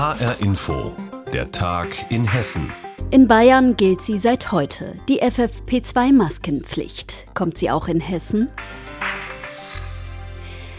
HR Info, der Tag in Hessen. In Bayern gilt sie seit heute, die FFP2-Maskenpflicht. Kommt sie auch in Hessen?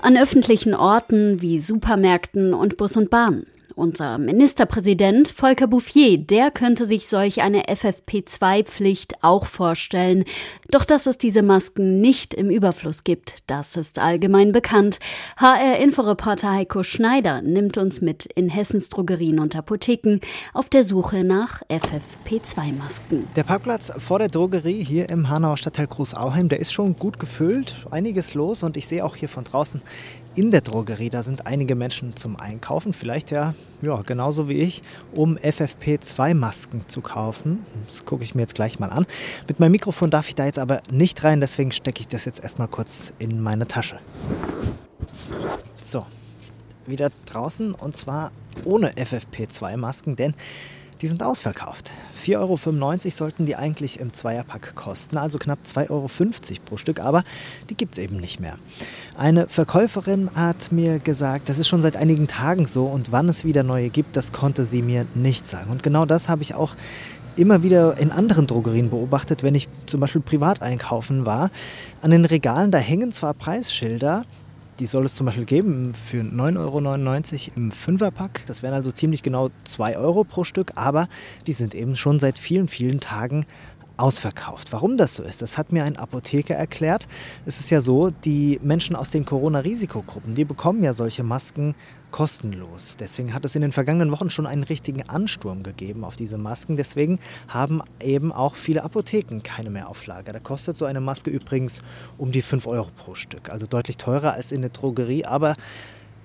An öffentlichen Orten wie Supermärkten und Bus und Bahn. Unser Ministerpräsident Volker Bouffier, der könnte sich solch eine FFP2-Pflicht auch vorstellen. Doch dass es diese Masken nicht im Überfluss gibt, das ist allgemein bekannt. HR-Inforeporter Heiko Schneider nimmt uns mit in Hessens Drogerien und Apotheken auf der Suche nach FFP2-Masken. Der Parkplatz vor der Drogerie hier im Hanauer Stadtteil Groß-Auheim, der ist schon gut gefüllt, einiges los und ich sehe auch hier von draußen in der Drogerie, da sind einige Menschen zum Einkaufen, vielleicht ja, ja genauso wie ich, um FFP2-Masken zu kaufen. Das gucke ich mir jetzt gleich mal an. Mit meinem Mikrofon darf ich da jetzt aber nicht rein, deswegen stecke ich das jetzt erstmal kurz in meine Tasche. So, wieder draußen und zwar ohne FFP2-Masken, denn die sind ausverkauft. 4,95 Euro sollten die eigentlich im Zweierpack kosten, also knapp 2,50 Euro pro Stück, aber die gibt es eben nicht mehr. Eine Verkäuferin hat mir gesagt, das ist schon seit einigen Tagen so und wann es wieder neue gibt, das konnte sie mir nicht sagen. Und genau das habe ich auch immer wieder in anderen Drogerien beobachtet, wenn ich zum Beispiel privat einkaufen war. An den Regalen, da hängen zwar Preisschilder, die soll es zum Beispiel geben für 9,99 Euro im Fünferpack. Das wären also ziemlich genau 2 Euro pro Stück, aber die sind eben schon seit vielen, vielen Tagen ausverkauft. Warum das so ist, das hat mir ein Apotheker erklärt. Es ist ja so, die Menschen aus den Corona-Risikogruppen, die bekommen ja solche Masken kostenlos. Deswegen hat es in den vergangenen Wochen schon einen richtigen Ansturm gegeben auf diese Masken. Deswegen haben eben auch viele Apotheken keine mehr auf Lager. Da kostet so eine Maske übrigens um die 5 Euro pro Stück. Also deutlich teurer als in der Drogerie, aber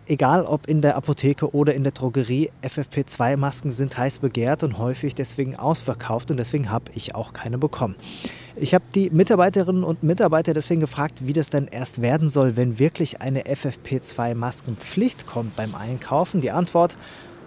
Egal ob in der Apotheke oder in der Drogerie, FFP2-Masken sind heiß begehrt und häufig deswegen ausverkauft und deswegen habe ich auch keine bekommen. Ich habe die Mitarbeiterinnen und Mitarbeiter deswegen gefragt, wie das denn erst werden soll, wenn wirklich eine FFP2-Maskenpflicht kommt beim Einkaufen. Die Antwort: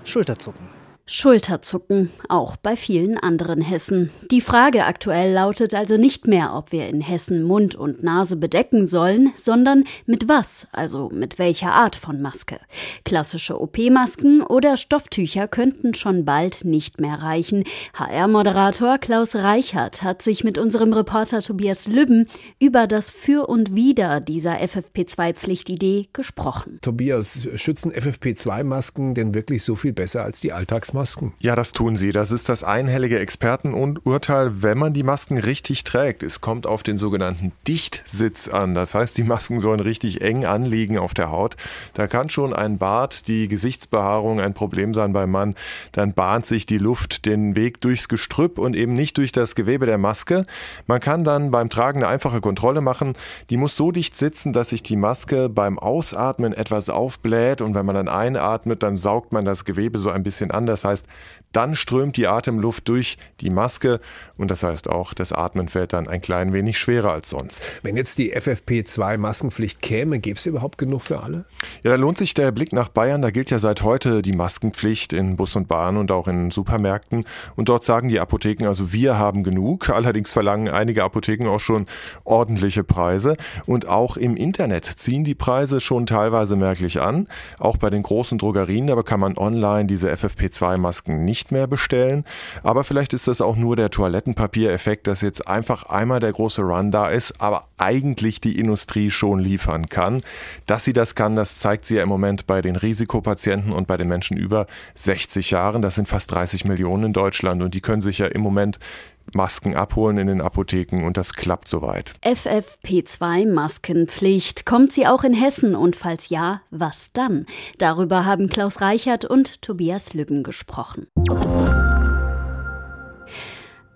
Schulterzucken. Schulterzucken, auch bei vielen anderen Hessen. Die Frage aktuell lautet also nicht mehr, ob wir in Hessen Mund und Nase bedecken sollen, sondern mit was, also mit welcher Art von Maske. Klassische OP-Masken oder Stofftücher könnten schon bald nicht mehr reichen. HR-Moderator Klaus Reichert hat sich mit unserem Reporter Tobias Lübben über das Für und Wider dieser FFP2-Pflichtidee gesprochen. Tobias, schützen FFP2-Masken denn wirklich so viel besser als die Alltagsmasken? Masken. Ja, das tun sie. Das ist das einhellige Expertenurteil, wenn man die Masken richtig trägt. Es kommt auf den sogenannten Dichtsitz an. Das heißt, die Masken sollen richtig eng anliegen auf der Haut. Da kann schon ein Bart, die Gesichtsbehaarung ein Problem sein beim Mann. Dann bahnt sich die Luft den Weg durchs Gestrüpp und eben nicht durch das Gewebe der Maske. Man kann dann beim Tragen eine einfache Kontrolle machen. Die muss so dicht sitzen, dass sich die Maske beim Ausatmen etwas aufbläht und wenn man dann einatmet, dann saugt man das Gewebe so ein bisschen an. Das heißt, dann strömt die Atemluft durch die Maske und das heißt auch, das Atmen fällt dann ein klein wenig schwerer als sonst. Wenn jetzt die FFP2-Maskenpflicht käme, gäbe es überhaupt genug für alle? Ja, da lohnt sich der Blick nach Bayern. Da gilt ja seit heute die Maskenpflicht in Bus und Bahn und auch in Supermärkten. Und dort sagen die Apotheken also, wir haben genug. Allerdings verlangen einige Apotheken auch schon ordentliche Preise. Und auch im Internet ziehen die Preise schon teilweise merklich an. Auch bei den großen Drogerien, da kann man online diese FFP2-Masken nicht nicht mehr bestellen. Aber vielleicht ist das auch nur der Toilettenpapiereffekt, dass jetzt einfach einmal der große Run da ist, aber eigentlich die Industrie schon liefern kann. Dass sie das kann, das zeigt sie ja im Moment bei den Risikopatienten und bei den Menschen über 60 Jahren. Das sind fast 30 Millionen in Deutschland und die können sich ja im Moment Masken abholen in den Apotheken und das klappt soweit. FFP2-Maskenpflicht. Kommt sie auch in Hessen und falls ja, was dann? Darüber haben Klaus Reichert und Tobias Lübben gesprochen.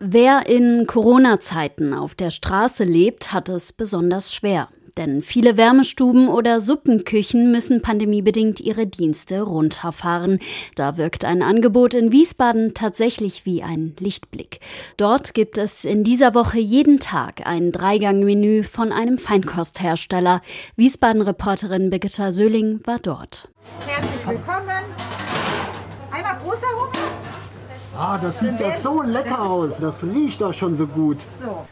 Wer in Corona-Zeiten auf der Straße lebt, hat es besonders schwer denn viele Wärmestuben oder Suppenküchen müssen pandemiebedingt ihre Dienste runterfahren. Da wirkt ein Angebot in Wiesbaden tatsächlich wie ein Lichtblick. Dort gibt es in dieser Woche jeden Tag ein Dreigangmenü von einem Feinkosthersteller. Wiesbaden-Reporterin Birgitta Söhling war dort. Herzlich willkommen. Ah, das sieht ja so lecker aus. Das riecht doch schon so gut.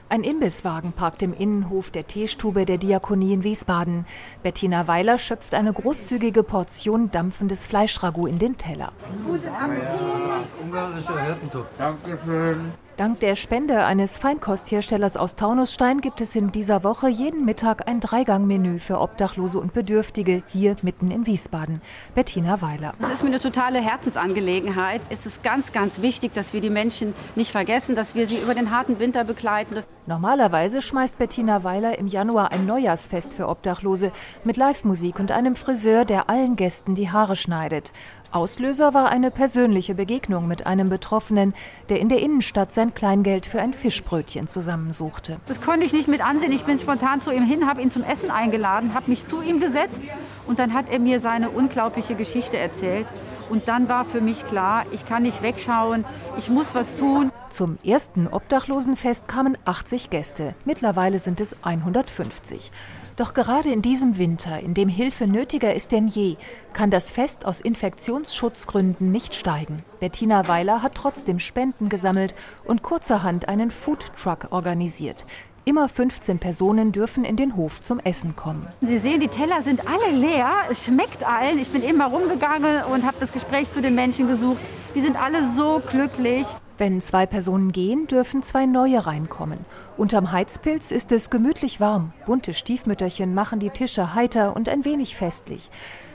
Ein Imbisswagen parkt im Innenhof der Teestube der Diakonie in Wiesbaden. Bettina Weiler schöpft eine großzügige Portion dampfendes Fleischragout in den Teller. Guten Appetit. Ja, ungarischer Hirtentuch. Dankeschön. Dank der Spende eines Feinkostherstellers aus Taunusstein gibt es in dieser Woche jeden Mittag ein Dreigangmenü für Obdachlose und Bedürftige hier mitten in Wiesbaden. Bettina Weiler. Es ist mir eine totale Herzensangelegenheit. Es ist ganz, ganz wichtig, dass wir die Menschen nicht vergessen, dass wir sie über den harten Winter begleiten. Normalerweise schmeißt Bettina Weiler im Januar ein Neujahrsfest für Obdachlose mit Live-Musik und einem Friseur, der allen Gästen die Haare schneidet. Auslöser war eine persönliche Begegnung mit einem Betroffenen, der in der Innenstadt sein Kleingeld für ein Fischbrötchen zusammensuchte. Das konnte ich nicht mit ansehen. Ich bin spontan zu ihm hin, habe ihn zum Essen eingeladen, habe mich zu ihm gesetzt und dann hat er mir seine unglaubliche Geschichte erzählt. Und dann war für mich klar, ich kann nicht wegschauen, ich muss was tun. Zum ersten Obdachlosenfest kamen 80 Gäste. Mittlerweile sind es 150. Doch gerade in diesem Winter, in dem Hilfe nötiger ist denn je, kann das Fest aus Infektionsschutzgründen nicht steigen. Bettina Weiler hat trotzdem Spenden gesammelt und kurzerhand einen Foodtruck organisiert. Immer 15 Personen dürfen in den Hof zum Essen kommen. Sie sehen, die Teller sind alle leer. Es schmeckt allen. Ich bin eben mal rumgegangen und habe das Gespräch zu den Menschen gesucht. Die sind alle so glücklich. Wenn zwei Personen gehen, dürfen zwei neue reinkommen. Unterm Heizpilz ist es gemütlich warm. Bunte Stiefmütterchen machen die Tische heiter und ein wenig festlich.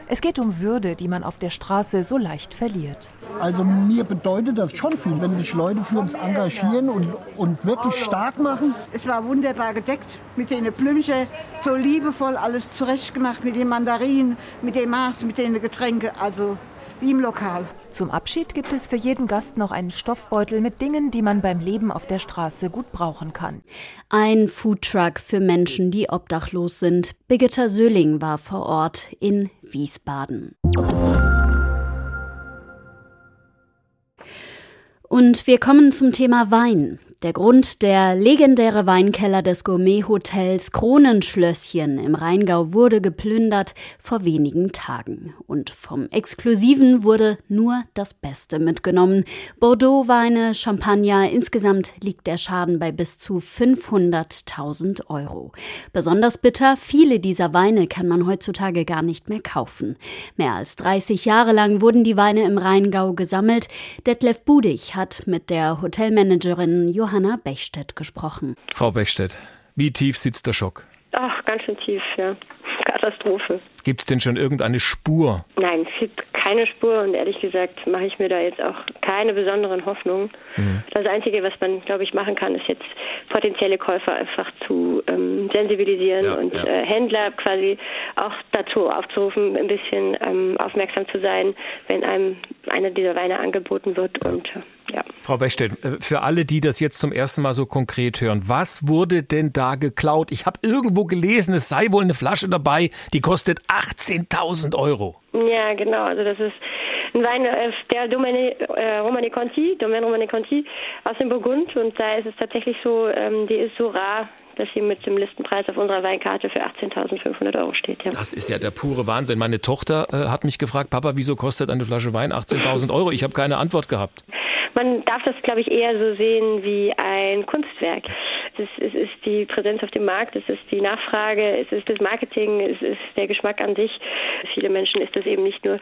Es geht um Würde, die man auf der Straße so leicht verliert. Also mir bedeutet das schon viel, wenn sich Leute für uns engagieren und, und wirklich stark machen. Es war wunderbar gedeckt mit den Blümchen, so liebevoll alles zurechtgemacht mit den Mandarinen, mit dem Maß, mit den Getränken, also wie im Lokal. Zum Abschied gibt es für jeden Gast noch einen Stoffbeutel mit Dingen, die man beim Leben auf der Straße gut brauchen kann. Ein Foodtruck für Menschen, die obdachlos sind. Birgitta Söhling war vor Ort in Wiesbaden. Und wir kommen zum Thema Wein. Der Grund, der legendäre Weinkeller des Gourmet-Hotels Kronenschlösschen im Rheingau wurde geplündert vor wenigen Tagen. Und vom Exklusiven wurde nur das Beste mitgenommen. Bordeaux-Weine, Champagner, insgesamt liegt der Schaden bei bis zu 500.000 Euro. Besonders bitter, viele dieser Weine kann man heutzutage gar nicht mehr kaufen. Mehr als 30 Jahre lang wurden die Weine im Rheingau gesammelt. Detlef Budig hat mit der Hotelmanagerin Johanna Johanna Bechstedt gesprochen. Frau Bechstedt, wie tief sitzt der Schock? Ach, ganz schön tief, ja. Katastrophe. Gibt es denn schon irgendeine Spur? Nein, es gibt keine Spur und ehrlich gesagt mache ich mir da jetzt auch keine besonderen Hoffnungen. Mhm. Das Einzige, was man, glaube ich, machen kann, ist jetzt potenzielle Käufer einfach zu ähm, sensibilisieren ja, und ja. Äh, Händler quasi auch dazu aufzurufen, ein bisschen ähm, aufmerksam zu sein, wenn einem einer dieser Weine angeboten wird ja. und ja. Frau Bechstedt, äh, für alle, die das jetzt zum ersten Mal so konkret hören, was wurde denn da geklaut? Ich habe irgendwo gelesen, es sei wohl eine Flasche dabei, die kostet 18.000 Euro. Ja, genau. Also das ist ein Wein äh, der Domaine äh, Romane Conti, Domaine Romane Conti aus dem Burgund. Und da ist es tatsächlich so, ähm, die ist so rar, dass sie mit dem Listenpreis auf unserer Weinkarte für 18.500 Euro steht. Ja. Das ist ja der pure Wahnsinn. Meine Tochter äh, hat mich gefragt, Papa, wieso kostet eine Flasche Wein 18.000 Euro? Ich habe keine Antwort gehabt. Man darf das, glaube ich, eher so sehen wie ein Kunstwerk. Es ist, es ist die Präsenz auf dem Markt, es ist die Nachfrage, es ist das Marketing, es ist der Geschmack an sich. Für viele Menschen ist das eben nicht nur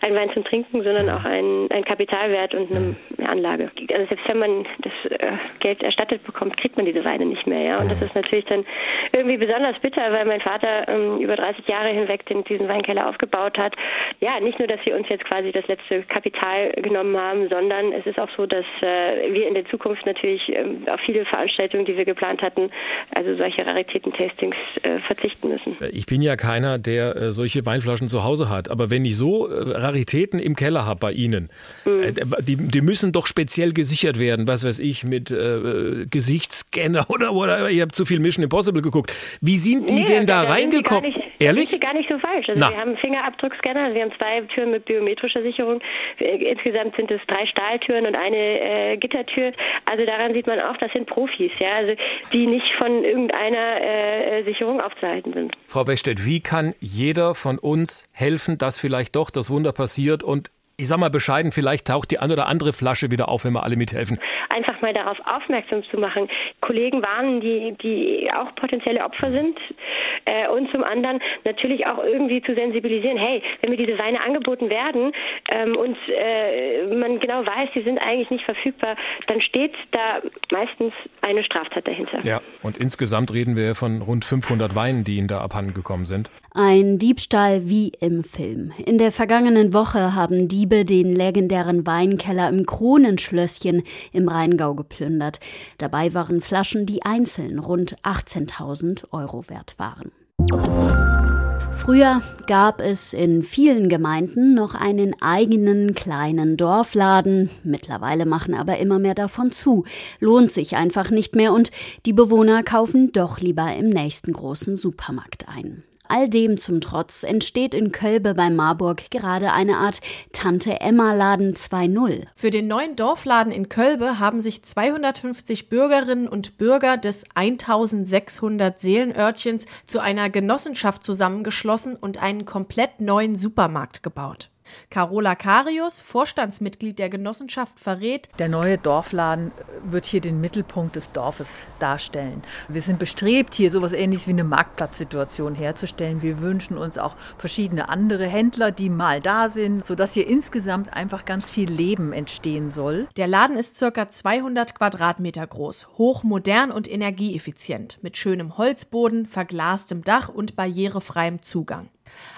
ein Wein zum Trinken, sondern auch ein, ein Kapitalwert und eine, eine Anlage. Also selbst wenn man das äh, Geld erstattet bekommt, kriegt man diese Weine nicht mehr. Ja? Und das ist natürlich dann irgendwie besonders bitter, weil mein Vater ähm, über 30 Jahre hinweg den, diesen Weinkeller aufgebaut hat. Ja, nicht nur, dass sie uns jetzt quasi das letzte Kapital genommen haben, sondern es ist auch so, so, dass äh, wir in der Zukunft natürlich ähm, auf viele Veranstaltungen, die wir geplant hatten, also solche Raritäten-Tastings äh, verzichten müssen. Ich bin ja keiner, der äh, solche Weinflaschen zu Hause hat, aber wenn ich so äh, Raritäten im Keller habe bei Ihnen, mhm. Äh, die, die müssen doch speziell gesichert werden, was weiß ich, mit äh, Gesichtsscanner oder, oder ihr habt zu viel Mission Impossible geguckt. Wie sind die nee, denn da reingekommen? Ehrlich? Das ist gar nicht so falsch. Also wir haben Fingerabdruckscanner, also wir haben zwei Türen mit biometrischer Sicherung. Insgesamt sind es drei Stahltüren und eine äh, Gittertür. Also daran sieht man auch, das sind Profis, ja, also die nicht von irgendeiner äh, Sicherung aufzuhalten sind. Frau Bechstedt, wie kann jeder von uns helfen, dass vielleicht doch das Wunder passiert und Ich sag mal bescheiden, vielleicht taucht die ein oder andere Flasche wieder auf, wenn wir alle mithelfen. Einfach mal darauf aufmerksam zu machen. Kollegen warnen, die, die auch potenzielle Opfer sind. Äh, und zum anderen natürlich auch irgendwie zu sensibilisieren, hey, wenn mir diese Weine angeboten werden ähm, und äh, man genau weiß, die sind eigentlich nicht verfügbar, dann steht da meistens eine Straftat dahinter. Ja, und insgesamt reden wir von rund 500 Weinen, die Ihnen da abhanden gekommen sind. Ein Diebstahl wie im Film. In der vergangenen Woche haben Diebe den legendären Weinkeller im Kronenschlösschen im Rheingau geplündert. Dabei waren Flaschen, die einzeln rund 18.000 Euro wert waren. Früher gab es in vielen Gemeinden noch einen eigenen kleinen Dorfladen. Mittlerweile machen aber immer mehr davon zu. Lohnt sich einfach nicht mehr und die Bewohner kaufen doch lieber im nächsten großen Supermarkt ein. All dem zum Trotz entsteht in Kölbe bei Marburg gerade eine Art Tante Emma Laden 2.0. Für den neuen Dorfladen in Kölbe haben sich 250 Bürgerinnen und Bürger des 1600 Seelenörtchens zu einer Genossenschaft zusammengeschlossen und einen komplett neuen Supermarkt gebaut. Carola Karius, Vorstandsmitglied der Genossenschaft, verrät, der neue Dorfladen wird hier den Mittelpunkt des Dorfes darstellen. Wir sind bestrebt, hier sowas ähnliches wie eine Marktplatzsituation herzustellen. Wir wünschen uns auch verschiedene andere Händler, die mal da sind, sodass hier insgesamt einfach ganz viel Leben entstehen soll. Der Laden ist circa 200 Quadratmeter groß, hochmodern und energieeffizient, mit schönem Holzboden, verglastem Dach und barrierefreiem Zugang.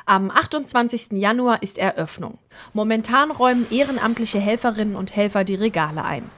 Am 28. Januar ist Eröffnung. Momentan räumen ehrenamtliche Helferinnen und Helfer die Regale ein.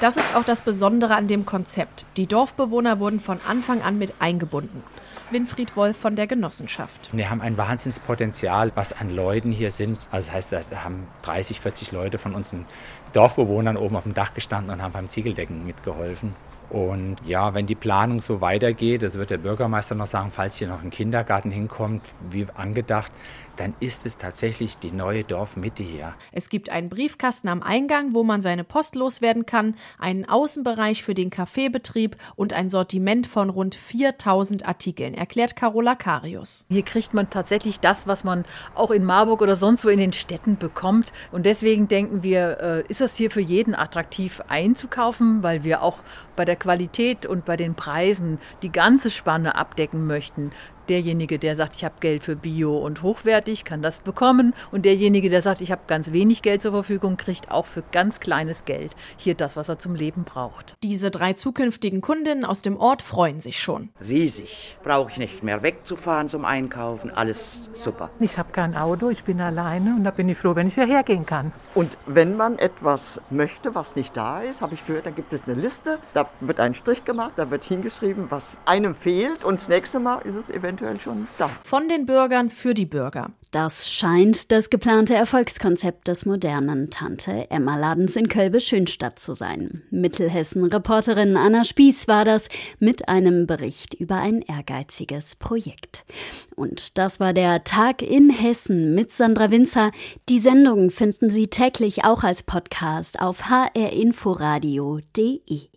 Das ist auch das Besondere an dem Konzept. Die Dorfbewohner wurden von Anfang an mit eingebunden. Winfried Wolf von der Genossenschaft. Wir haben ein Wahnsinnspotenzial, was an Leuten hier sind. Also das heißt, da haben 30, 40 Leute von unseren Dorfbewohnern oben auf dem Dach gestanden und haben beim Ziegeldecken mitgeholfen. Und ja, wenn die Planung so weitergeht, das wird der Bürgermeister noch sagen, falls hier noch ein Kindergarten hinkommt, wie angedacht, dann ist es tatsächlich die neue Dorfmitte hier. Es gibt einen Briefkasten am Eingang, wo man seine Post loswerden kann, einen Außenbereich für den Kaffeebetrieb und ein Sortiment von rund 4000 Artikeln, erklärt Carola Karius. Hier kriegt man tatsächlich das, was man auch in Marburg oder sonst wo in den Städten bekommt. Und deswegen denken wir, äh, ist das hier für jeden attraktiv einzukaufen, weil wir auch bei der Qualität und bei den Preisen die ganze Spanne abdecken möchten derjenige, der sagt, ich habe Geld für Bio und hochwertig, kann das bekommen. Und derjenige, der sagt, ich habe ganz wenig Geld zur Verfügung, kriegt auch für ganz kleines Geld hier das, was er zum Leben braucht. Diese drei zukünftigen Kundinnen aus dem Ort freuen sich schon. Riesig. Brauche ich nicht mehr wegzufahren zum Einkaufen. Alles super. Ich habe kein Auto, ich bin alleine und da bin ich froh, wenn ich hierher gehen kann. Und wenn man etwas möchte, was nicht da ist, habe ich gehört, da gibt es eine Liste, da wird ein Strich gemacht, da wird hingeschrieben, was einem fehlt und das nächste Mal ist es eventuell eventuell schon da. Von den Bürgern für die Bürger. Das scheint das geplante Erfolgskonzept des modernen Tante Emma Ladens in Kölbe-Schönstadt zu sein. Mittelhessen-Reporterin Anna Spieß war das mit einem Bericht über ein ehrgeiziges Projekt. Und das war der Tag in Hessen mit Sandra Winzer. Die Sendung finden Sie täglich auch als Podcast auf hrinforadio.de.